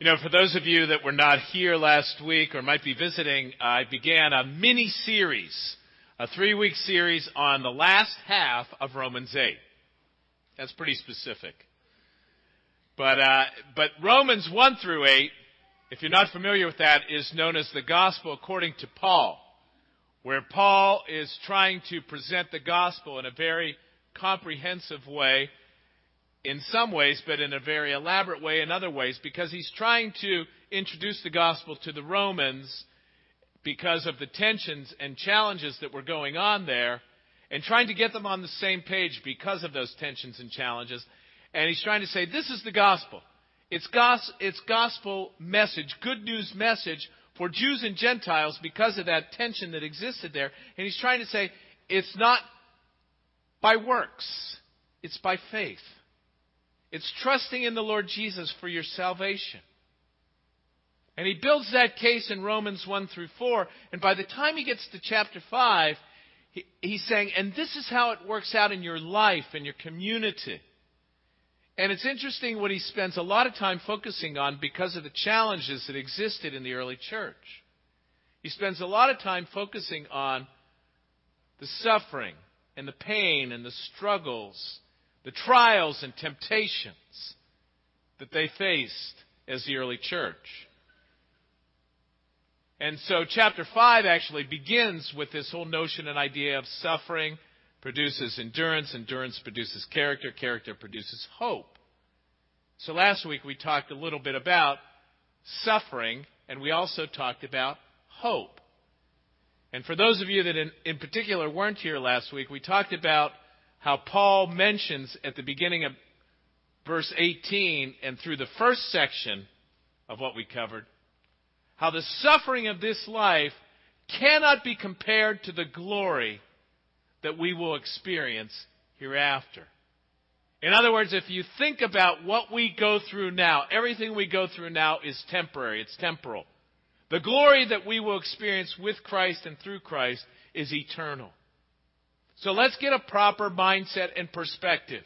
You know, for those of you that were not here last week or might be visiting, I began a mini series, a three week series on the last half of Romans 8. That's pretty specific. But, uh, but Romans 1 through 8, if you're not familiar with that, is known as the gospel according to Paul, where Paul is trying to present the gospel in a very comprehensive way in some ways, but in a very elaborate way in other ways, because he's trying to introduce the gospel to the Romans because of the tensions and challenges that were going on there, and trying to get them on the same page because of those tensions and challenges. And he's trying to say, this is the gospel. It's, gos- it's gospel message, good news message for Jews and Gentiles because of that tension that existed there. And he's trying to say, it's not by works, it's by faith. It's trusting in the Lord Jesus for your salvation. And he builds that case in Romans 1 through 4. And by the time he gets to chapter 5, he, he's saying, and this is how it works out in your life and your community. And it's interesting what he spends a lot of time focusing on because of the challenges that existed in the early church. He spends a lot of time focusing on the suffering and the pain and the struggles the trials and temptations that they faced as the early church. And so chapter 5 actually begins with this whole notion and idea of suffering produces endurance, endurance produces character, character produces hope. So last week we talked a little bit about suffering and we also talked about hope. And for those of you that in, in particular weren't here last week, we talked about how Paul mentions at the beginning of verse 18 and through the first section of what we covered, how the suffering of this life cannot be compared to the glory that we will experience hereafter. In other words, if you think about what we go through now, everything we go through now is temporary, it's temporal. The glory that we will experience with Christ and through Christ is eternal. So let's get a proper mindset and perspective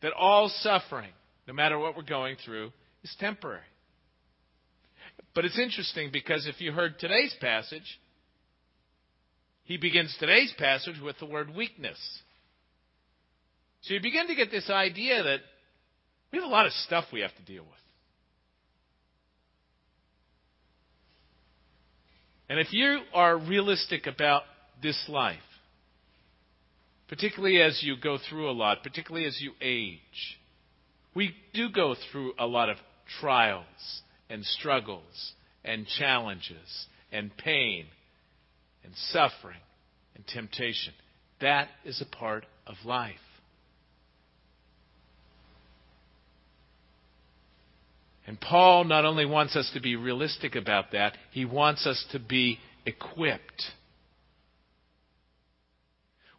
that all suffering, no matter what we're going through, is temporary. But it's interesting because if you heard today's passage, he begins today's passage with the word weakness. So you begin to get this idea that we have a lot of stuff we have to deal with. And if you are realistic about this life, particularly as you go through a lot, particularly as you age. We do go through a lot of trials and struggles and challenges and pain and suffering and temptation. That is a part of life. And Paul not only wants us to be realistic about that, he wants us to be equipped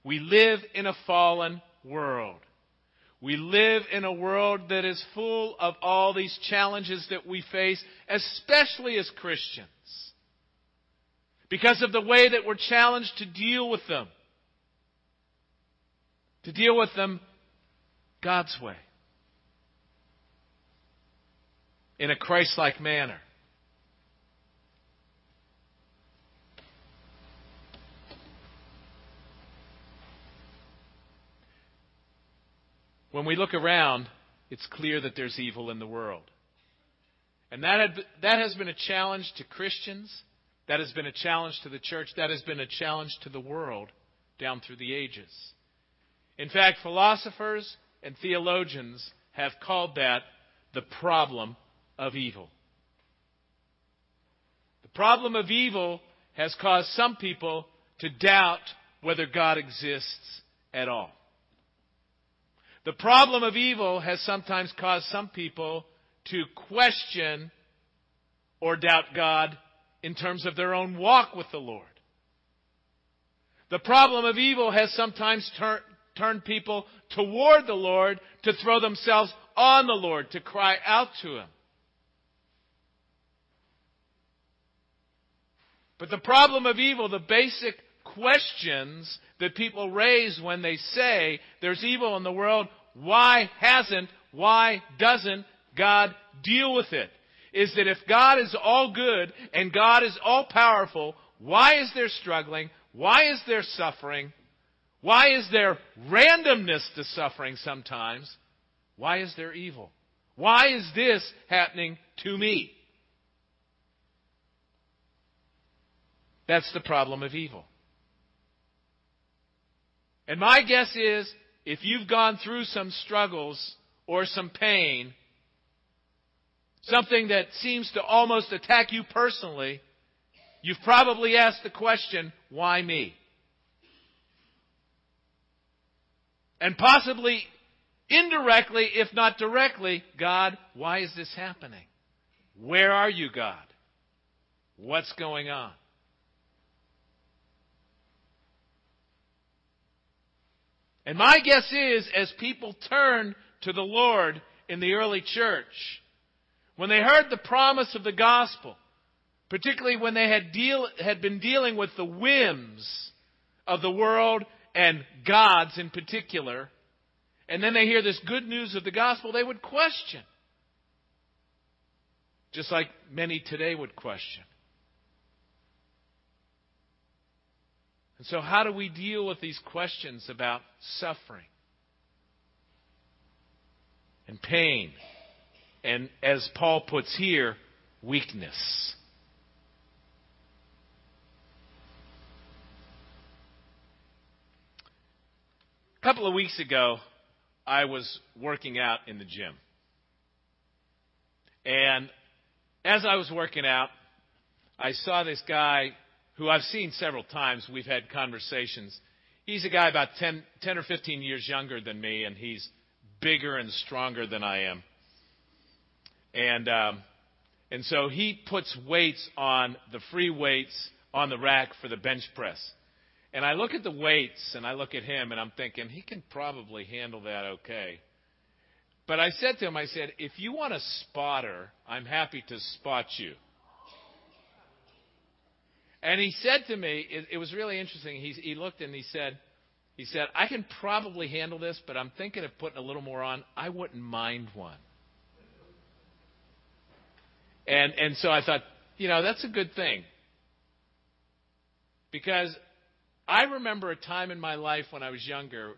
we live in a fallen world. We live in a world that is full of all these challenges that we face, especially as Christians. Because of the way that we're challenged to deal with them. To deal with them God's way. In a Christ like manner. When we look around, it's clear that there's evil in the world. And that, had, that has been a challenge to Christians. That has been a challenge to the church. That has been a challenge to the world down through the ages. In fact, philosophers and theologians have called that the problem of evil. The problem of evil has caused some people to doubt whether God exists at all. The problem of evil has sometimes caused some people to question or doubt God in terms of their own walk with the Lord. The problem of evil has sometimes tur- turned people toward the Lord to throw themselves on the Lord, to cry out to Him. But the problem of evil, the basic questions that people raise when they say there's evil in the world, why hasn't, why doesn't God deal with it? Is that if God is all good and God is all powerful, why is there struggling? Why is there suffering? Why is there randomness to suffering sometimes? Why is there evil? Why is this happening to me? That's the problem of evil. And my guess is if you've gone through some struggles or some pain, something that seems to almost attack you personally, you've probably asked the question, why me? And possibly indirectly, if not directly, God, why is this happening? Where are you, God? What's going on? And my guess is, as people turned to the Lord in the early church, when they heard the promise of the gospel, particularly when they had, deal, had been dealing with the whims of the world and God's in particular, and then they hear this good news of the gospel, they would question. Just like many today would question. And so, how do we deal with these questions about suffering and pain? And as Paul puts here, weakness. A couple of weeks ago, I was working out in the gym. And as I was working out, I saw this guy who I've seen several times. We've had conversations. He's a guy about 10, 10 or 15 years younger than me, and he's bigger and stronger than I am. And, um, and so he puts weights on the free weights on the rack for the bench press. And I look at the weights and I look at him and I'm thinking, he can probably handle that okay. But I said to him, I said, if you want a spotter, I'm happy to spot you. And he said to me, it, it was really interesting. He, he looked and he said, he said, I can probably handle this, but I'm thinking of putting a little more on. I wouldn't mind one. And and so I thought, you know, that's a good thing. Because I remember a time in my life when I was younger.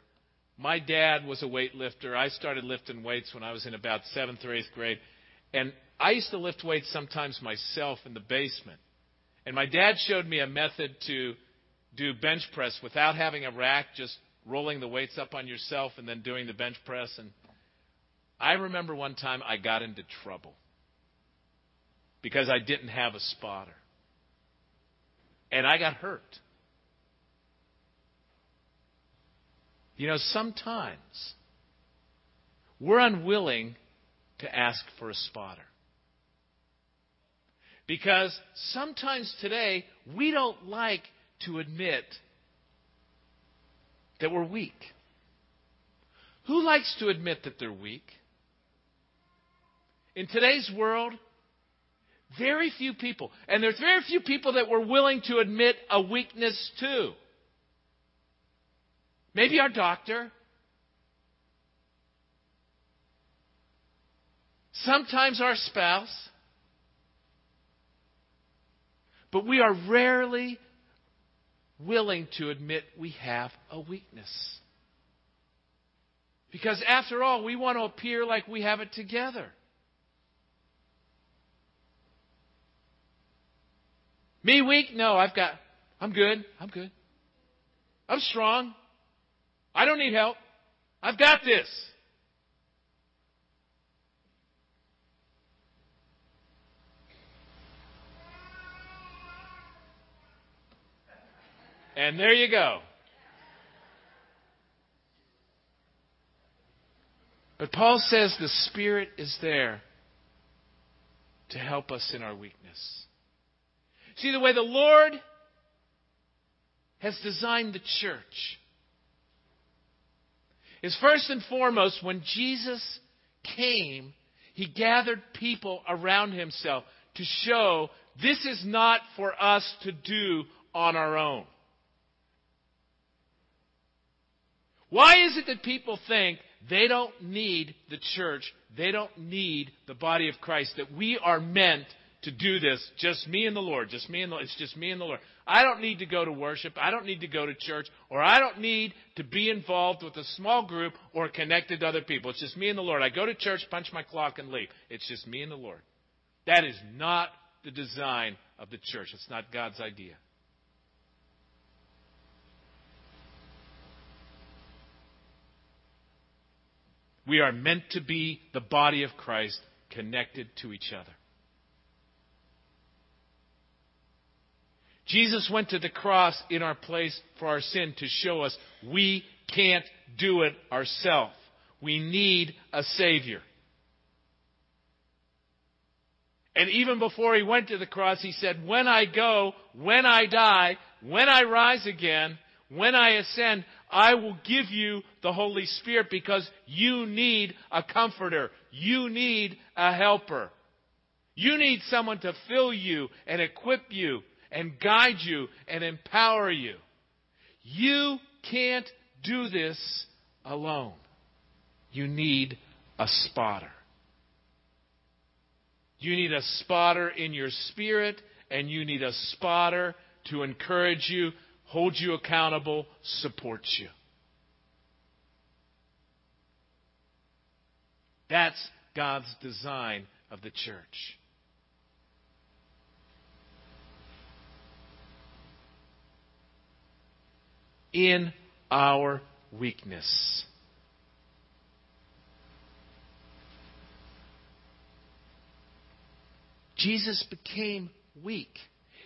My dad was a weightlifter. I started lifting weights when I was in about seventh or eighth grade. And I used to lift weights sometimes myself in the basement. And my dad showed me a method to do bench press without having a rack, just rolling the weights up on yourself and then doing the bench press. And I remember one time I got into trouble because I didn't have a spotter. And I got hurt. You know, sometimes we're unwilling to ask for a spotter. Because sometimes today we don't like to admit that we're weak. Who likes to admit that they're weak? In today's world, very few people, and there's very few people that were willing to admit a weakness to. Maybe our doctor. Sometimes our spouse. But we are rarely willing to admit we have a weakness. Because after all, we want to appear like we have it together. Me weak? No, I've got, I'm good. I'm good. I'm strong. I don't need help. I've got this. And there you go. But Paul says the Spirit is there to help us in our weakness. See, the way the Lord has designed the church is first and foremost when Jesus came, he gathered people around himself to show this is not for us to do on our own. Why is it that people think they don't need the church, they don't need the body of Christ, that we are meant to do this, just me and the Lord, just me and the, it's just me and the Lord. I don't need to go to worship, I don't need to go to church, or I don't need to be involved with a small group or connected to other people. It's just me and the Lord. I go to church, punch my clock, and leave. It's just me and the Lord. That is not the design of the church. It's not God's idea. We are meant to be the body of Christ connected to each other. Jesus went to the cross in our place for our sin to show us we can't do it ourselves. We need a Savior. And even before he went to the cross, he said, When I go, when I die, when I rise again, when I ascend, I will give you the Holy Spirit because you need a comforter. You need a helper. You need someone to fill you and equip you and guide you and empower you. You can't do this alone. You need a spotter. You need a spotter in your spirit, and you need a spotter to encourage you, hold you accountable, support you. That's God's design of the church. In our weakness. Jesus became weak.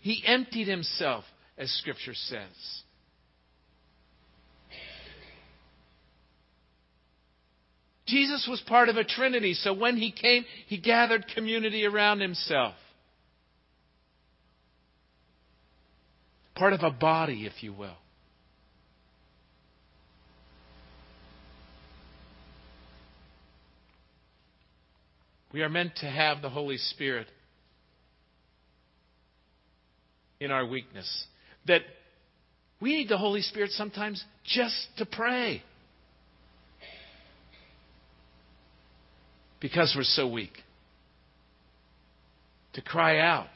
He emptied himself, as Scripture says. Jesus was part of a trinity, so when he came, he gathered community around himself. Part of a body, if you will. We are meant to have the Holy Spirit in our weakness. That we need the Holy Spirit sometimes just to pray. Because we're so weak. To cry out.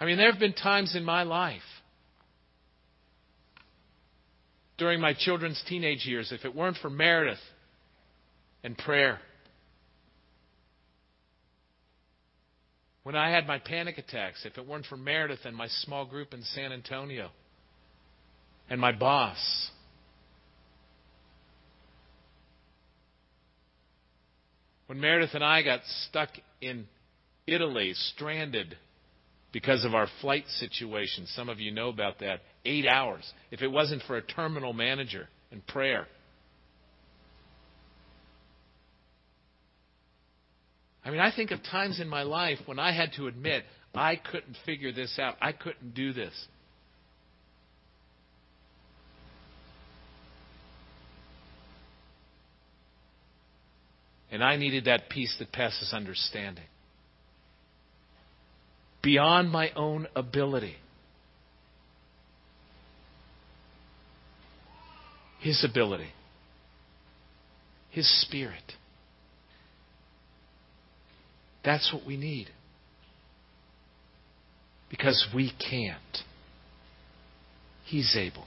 I mean, there have been times in my life during my children's teenage years, if it weren't for Meredith and prayer, when I had my panic attacks, if it weren't for Meredith and my small group in San Antonio and my boss. When Meredith and I got stuck in Italy, stranded because of our flight situation, some of you know about that, eight hours. If it wasn't for a terminal manager and prayer, I mean, I think of times in my life when I had to admit I couldn't figure this out. I couldn't do this. And I needed that peace that passes understanding. Beyond my own ability. His ability. His spirit. That's what we need. Because we can't. He's able.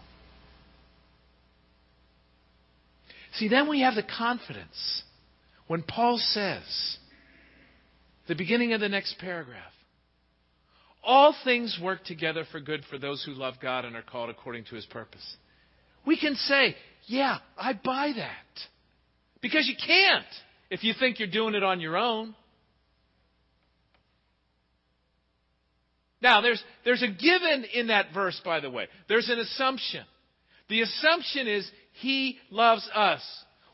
See, then we have the confidence when Paul says, the beginning of the next paragraph, all things work together for good for those who love God and are called according to his purpose. We can say, yeah, I buy that. Because you can't if you think you're doing it on your own. Now, there's, there's a given in that verse, by the way. There's an assumption. The assumption is He loves us.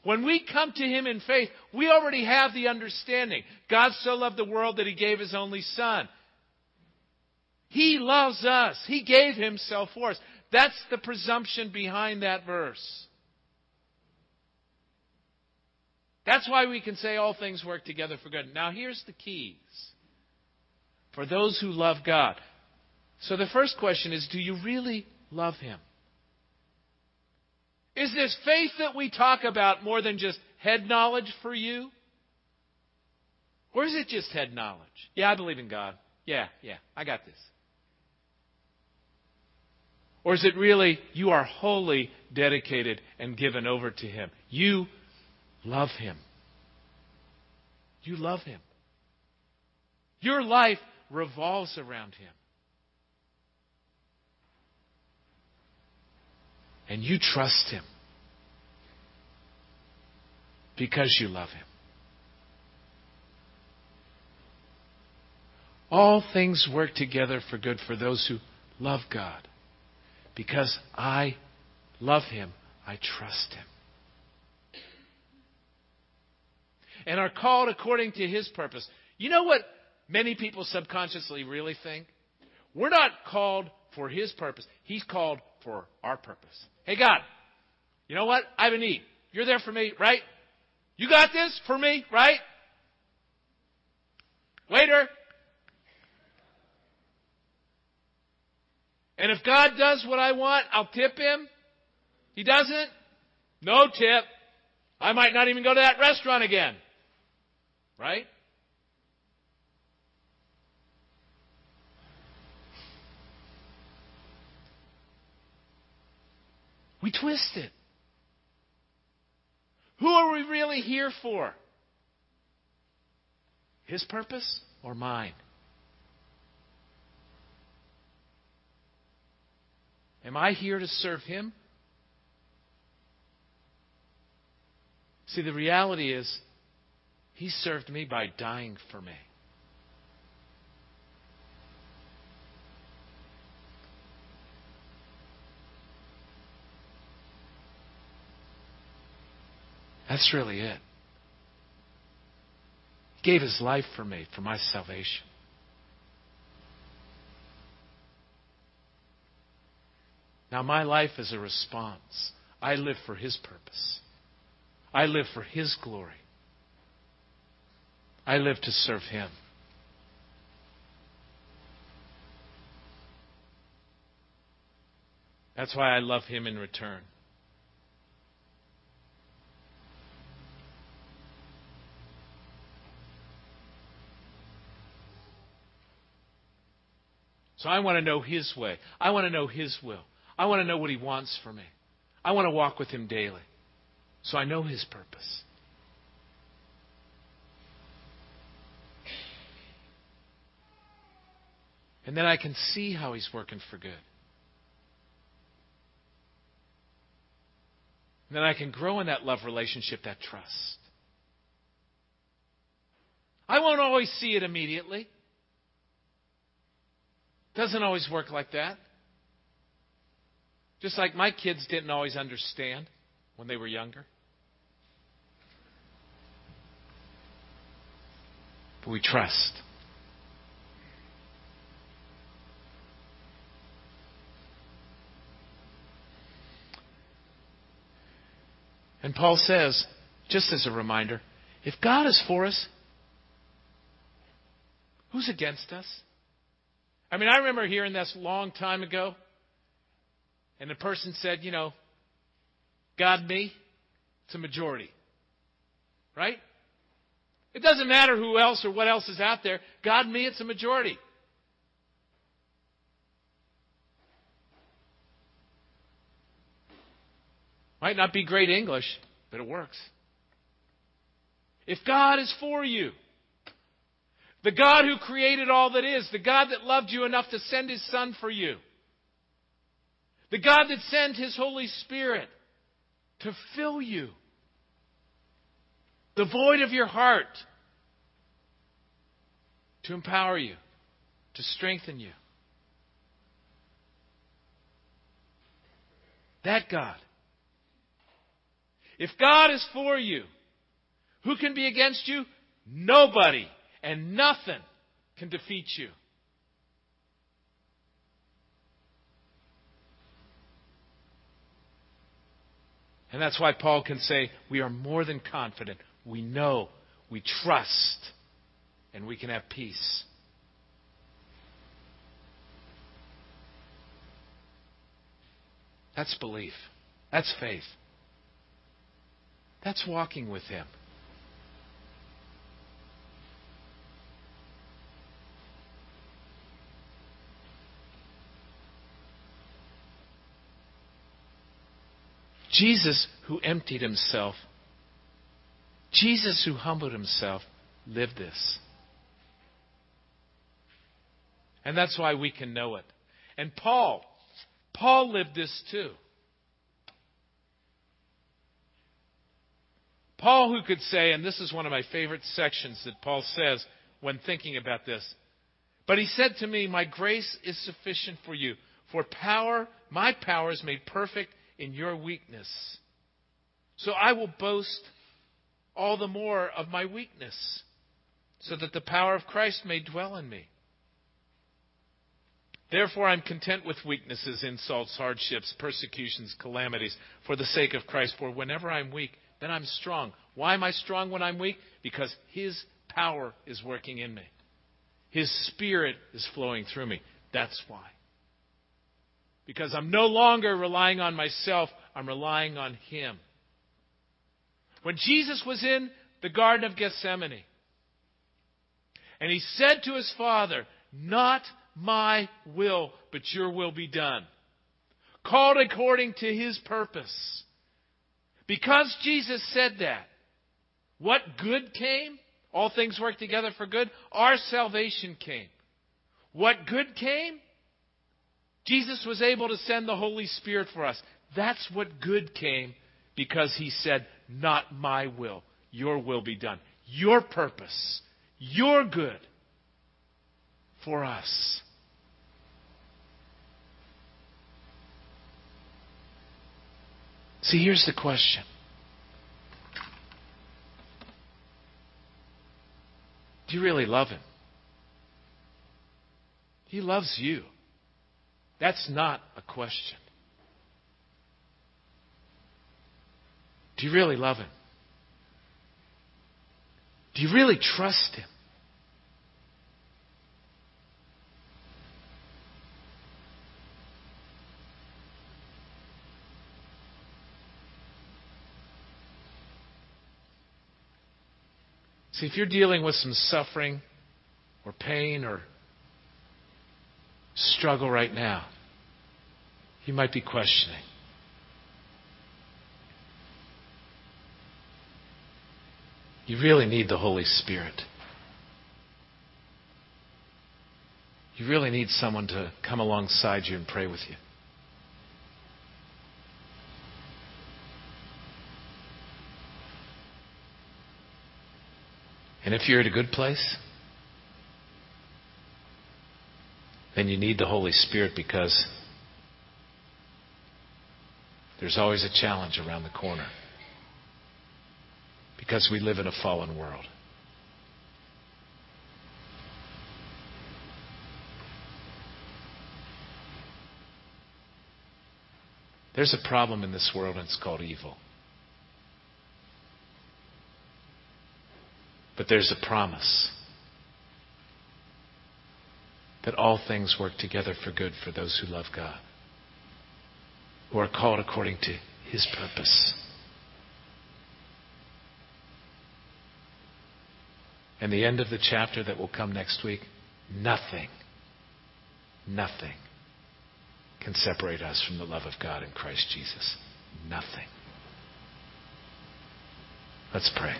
When we come to Him in faith, we already have the understanding. God so loved the world that He gave His only Son. He loves us. He gave Himself for us. That's the presumption behind that verse. That's why we can say all things work together for good. Now, here's the keys for those who love God. So, the first question is do you really love Him? Is this faith that we talk about more than just head knowledge for you? Or is it just head knowledge? Yeah, I believe in God. Yeah, yeah, I got this. Or is it really you are wholly dedicated and given over to Him? You love Him. You love Him. Your life revolves around Him. And you trust Him because you love Him. All things work together for good for those who love God. Because I love Him, I trust Him. and are called according to his purpose. You know what many people subconsciously really think? We're not called for his purpose. He's called for our purpose. Hey, God, you know what? I have a need. You're there for me, right? You got this for me, right? Waiter. And if God does what I want, I'll tip him. He doesn't? No tip. I might not even go to that restaurant again. Right? We twist it. Who are we really here for? His purpose or mine? Am I here to serve Him? See, the reality is, he served me by dying for me. That's really it. He gave his life for me, for my salvation. Now, my life is a response. I live for his purpose, I live for his glory. I live to serve Him. That's why I love Him in return. So I want to know His way. I want to know His will. I want to know what He wants for me. I want to walk with Him daily. So I know His purpose. And then I can see how He's working for good. And then I can grow in that love relationship, that trust. I won't always see it immediately. Doesn't always work like that. Just like my kids didn't always understand when they were younger. But we trust. And Paul says, just as a reminder, if God is for us, who's against us? I mean, I remember hearing this a long time ago, and the person said, you know, God, me, it's a majority. Right? It doesn't matter who else or what else is out there. God, me, it's a majority. Might not be great English, but it works. If God is for you, the God who created all that is, the God that loved you enough to send his Son for you, the God that sent his Holy Spirit to fill you, the void of your heart, to empower you, to strengthen you. That God If God is for you, who can be against you? Nobody and nothing can defeat you. And that's why Paul can say, We are more than confident. We know, we trust, and we can have peace. That's belief. That's faith. That's walking with Him. Jesus, who emptied himself, Jesus, who humbled himself, lived this. And that's why we can know it. And Paul, Paul lived this too. Paul, who could say, and this is one of my favorite sections that Paul says when thinking about this, but he said to me, My grace is sufficient for you, for power, my power is made perfect in your weakness. So I will boast all the more of my weakness, so that the power of Christ may dwell in me. Therefore, I'm content with weaknesses, insults, hardships, persecutions, calamities, for the sake of Christ. For whenever I'm weak, then I'm strong. Why am I strong when I'm weak? Because His power is working in me, His Spirit is flowing through me. That's why. Because I'm no longer relying on myself, I'm relying on Him. When Jesus was in the Garden of Gethsemane, and He said to His Father, Not my will, but your will be done. Called according to His purpose. Because Jesus said that, what good came? All things work together for good. Our salvation came. What good came? Jesus was able to send the Holy Spirit for us. That's what good came because he said, Not my will, your will be done. Your purpose, your good for us. See, here's the question. Do you really love him? He loves you. That's not a question. Do you really love Him? Do you really trust Him? See, if you're dealing with some suffering or pain or struggle right now, you might be questioning. You really need the Holy Spirit. You really need someone to come alongside you and pray with you. And if you're at a good place, then you need the Holy Spirit because there's always a challenge around the corner. Because we live in a fallen world. There's a problem in this world, and it's called evil. But there's a promise that all things work together for good for those who love God, who are called according to His purpose. And the end of the chapter that will come next week nothing, nothing can separate us from the love of God in Christ Jesus. Nothing. Let's pray.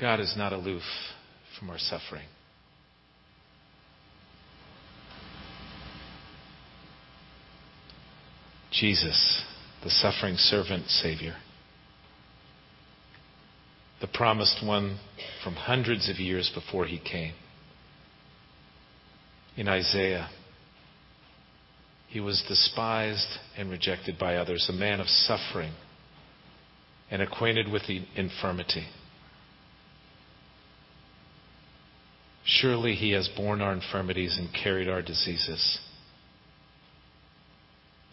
God is not aloof from our suffering. Jesus, the suffering servant Savior, the promised one from hundreds of years before he came. In Isaiah, he was despised and rejected by others, a man of suffering and acquainted with the infirmity. Surely he has borne our infirmities and carried our diseases.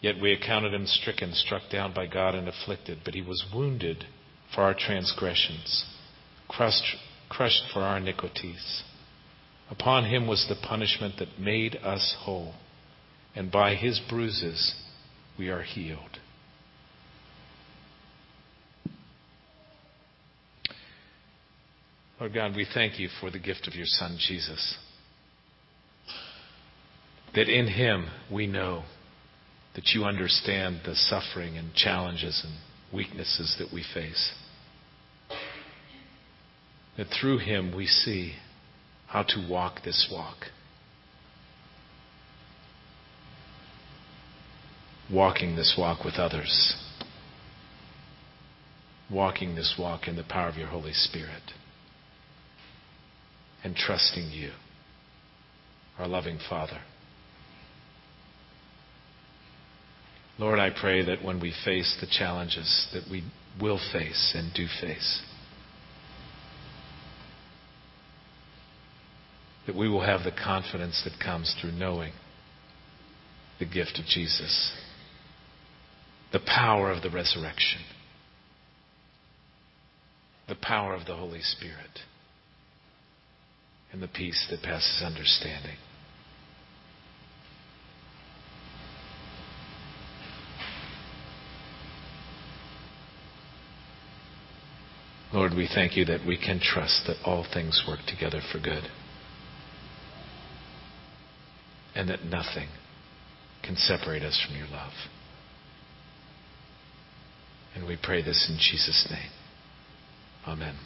Yet we accounted him stricken, struck down by God, and afflicted. But he was wounded for our transgressions, crushed, crushed for our iniquities. Upon him was the punishment that made us whole, and by his bruises we are healed. Lord God, we thank you for the gift of your Son, Jesus. That in him we know that you understand the suffering and challenges and weaknesses that we face. That through him we see how to walk this walk. Walking this walk with others. Walking this walk in the power of your Holy Spirit and trusting you, our loving Father. Lord, I pray that when we face the challenges that we will face and do face, that we will have the confidence that comes through knowing the gift of Jesus, the power of the resurrection, the power of the Holy Spirit and the peace that passes understanding. Lord, we thank you that we can trust that all things work together for good and that nothing can separate us from your love. And we pray this in Jesus' name. Amen.